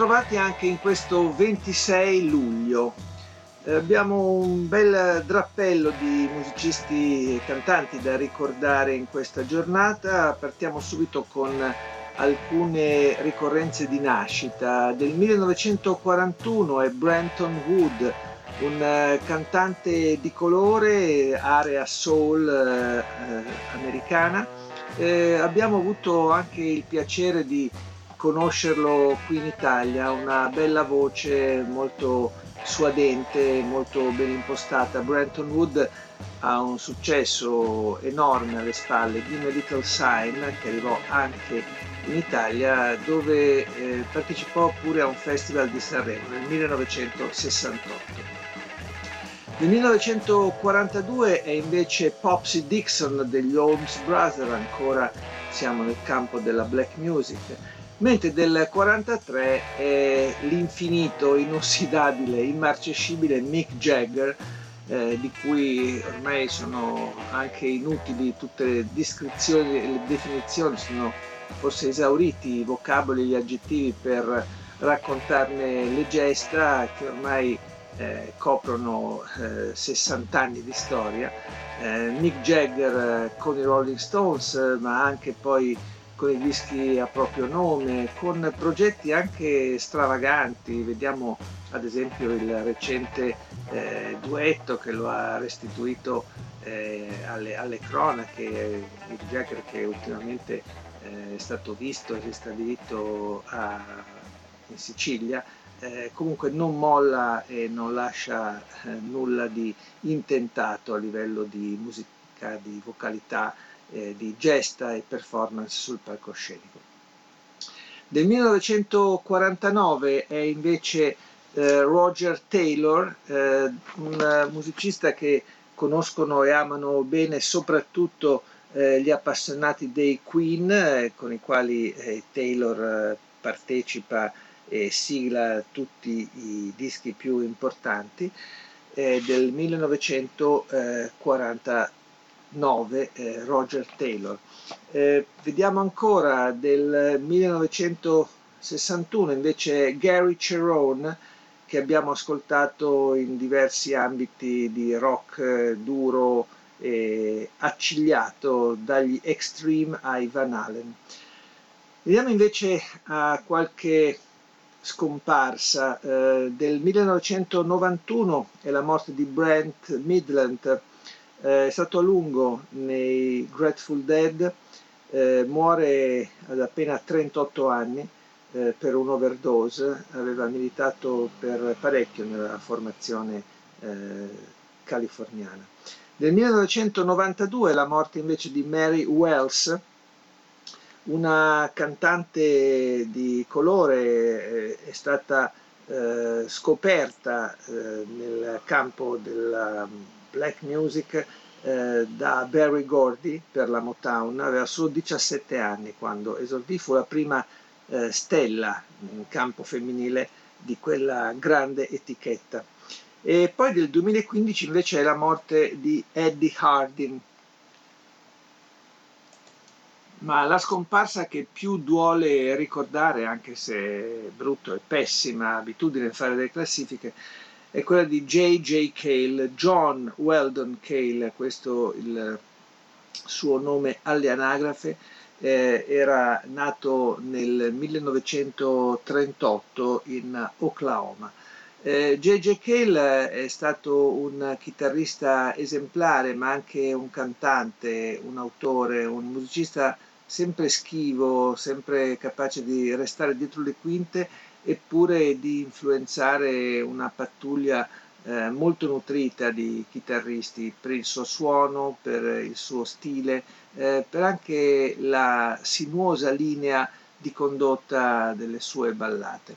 Bentrovati anche in questo 26 luglio. Eh, abbiamo un bel drappello di musicisti e cantanti da ricordare in questa giornata. Partiamo subito con alcune ricorrenze di nascita. Del 1941 è Brenton Wood, un eh, cantante di colore, area soul eh, americana. Eh, abbiamo avuto anche il piacere di conoscerlo qui in Italia, una bella voce molto suadente, molto ben impostata. Brenton Wood ha un successo enorme alle spalle, Give Me a Little Sign, che arrivò anche in Italia, dove eh, partecipò pure a un festival di Sanremo nel 1968. Nel 1942 è invece Popsy Dixon degli Holmes Brothers, ancora siamo nel campo della black music mentre del 43 è l'infinito, inossidabile, immarcescibile Mick Jagger, eh, di cui ormai sono anche inutili tutte le descrizioni e le definizioni, sono forse esauriti i vocaboli e gli aggettivi per raccontarne le gesta che ormai eh, coprono eh, 60 anni di storia. Eh, Mick Jagger eh, con i Rolling Stones, ma anche poi con i dischi a proprio nome, con progetti anche stravaganti. Vediamo ad esempio il recente eh, duetto che lo ha restituito eh, alle, alle, cronache, il Jagger che ultimamente eh, è stato visto e ristabilito a, in Sicilia. Eh, comunque non molla e non lascia eh, nulla di intentato a livello di musica, di vocalità eh, di gesta e performance sul palcoscenico. Del 1949 è invece eh, Roger Taylor, eh, un musicista che conoscono e amano bene soprattutto eh, gli appassionati dei Queen, eh, con i quali eh, Taylor partecipa e sigla tutti i dischi più importanti, del 1949 9 eh, Roger Taylor. Eh, vediamo ancora del 1961 invece Gary Cerrone che abbiamo ascoltato in diversi ambiti di rock eh, duro e accigliato dagli Extreme ai Van Halen. Vediamo invece a qualche scomparsa. Eh, del 1991 è la morte di Brent Midland, eh, è stato a lungo nei Grateful Dead, eh, muore ad appena 38 anni eh, per un'overdose, aveva militato per parecchio nella formazione eh, californiana. Nel 1992 la morte invece di Mary Wells, una cantante di colore, eh, è stata eh, scoperta nel campo della black music eh, da Barry Gordy per la Motown, aveva solo 17 anni quando esordì, fu la prima eh, stella in campo femminile di quella grande etichetta. E poi del 2015 invece è la morte di Eddie Hardin, ma la scomparsa che più duole ricordare, anche se è brutto e pessima abitudine fare delle classifiche, è quella di J.J. Cale, John Weldon Cale, questo il suo nome alle anagrafe, eh, era nato nel 1938 in Oklahoma. Eh, J.J. Cale è stato un chitarrista esemplare, ma anche un cantante, un autore, un musicista sempre schivo, sempre capace di restare dietro le quinte eppure di influenzare una pattuglia eh, molto nutrita di chitarristi per il suo suono, per il suo stile, eh, per anche la sinuosa linea di condotta delle sue ballate.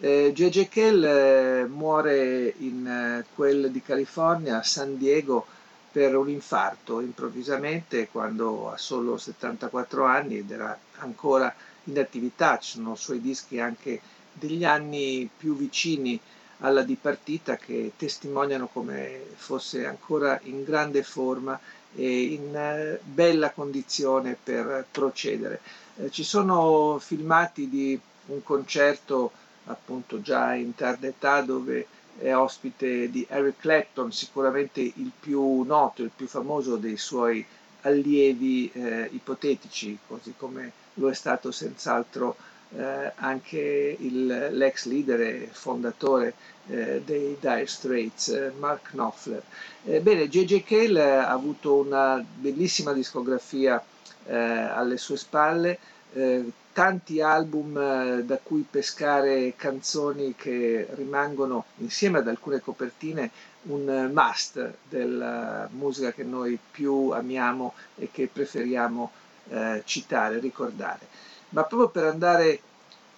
Eh, J.J. Kell eh, muore in eh, quel di California, a San Diego, per un infarto improvvisamente quando ha solo 74 anni ed era ancora in attività, ci sono suoi dischi anche degli anni più vicini alla dipartita che testimoniano come fosse ancora in grande forma e in eh, bella condizione per procedere. Eh, ci sono filmati di un concerto appunto già in tarda età dove è ospite di Eric Clapton, sicuramente il più noto, il più famoso dei suoi allievi eh, ipotetici, così come lo è stato senz'altro eh, anche il, l'ex leader e fondatore eh, dei Dire Straits, eh, Mark Knopfler. Ebbene, J.J. Cale ha avuto una bellissima discografia eh, alle sue spalle, eh, tanti album eh, da cui pescare canzoni che rimangono insieme ad alcune copertine un must della musica che noi più amiamo e che preferiamo eh, citare, ricordare. Ma proprio per andare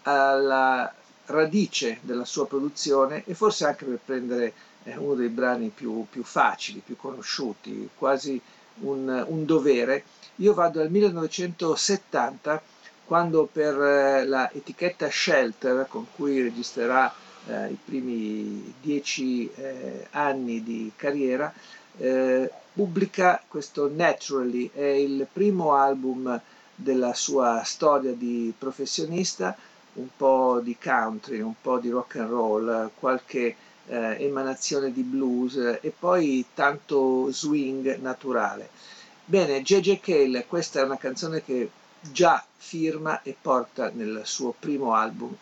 alla radice della sua produzione e forse anche per prendere eh, uno dei brani più, più, facili, più conosciuti, quasi un, un dovere, io vado al 1970 quando per eh, la etichetta Shelter con cui registrerà eh, i primi dieci eh, anni di carriera eh, pubblica questo Naturally, è il primo album della sua storia di professionista, un po' di country, un po' di rock and roll, qualche eh, emanazione di blues e poi tanto swing naturale. Bene, JJ Cale, questa è una canzone che già firma e porta nel suo primo album,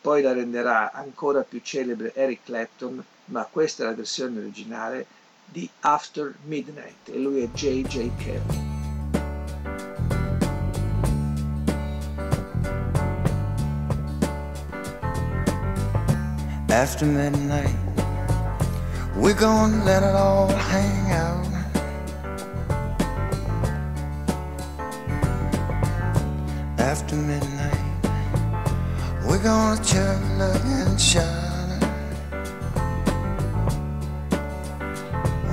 poi la renderà ancora più celebre Eric Clapton, ma questa è la versione originale di After Midnight e lui è J.J. Cale. After midnight, we're gonna let it all hang out. After midnight, we're gonna chug, love, and shine.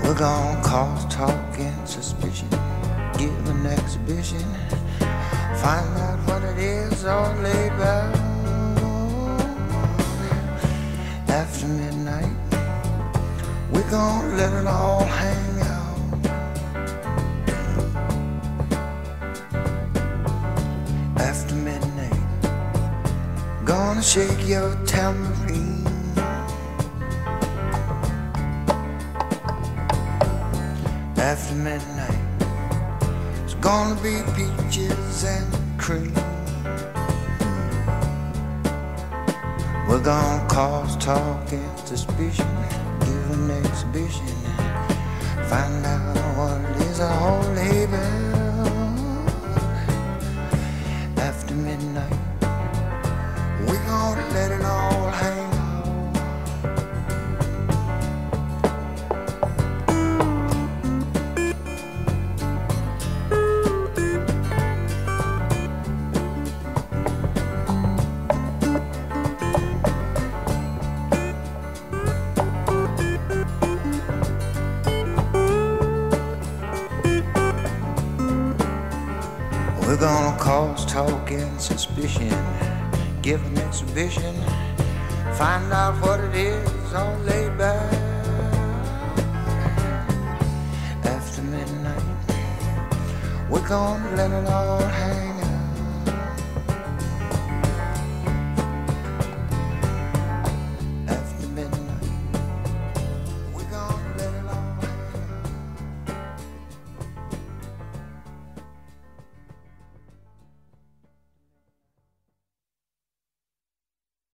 We're gonna cause talk and suspicion, give an exhibition, find out what it is all about. After midnight, we're gonna let it all hang shake your tambourine. after midnight. It's gonna be peaches and cream. We're gonna cause talk and suspicion, give an exhibition, find out what is a whole about. We're gonna let it all hang. We're gonna cause talk and suspicion, give an exhibition, find out what it is all laid back. After midnight, we're gonna let it all hang.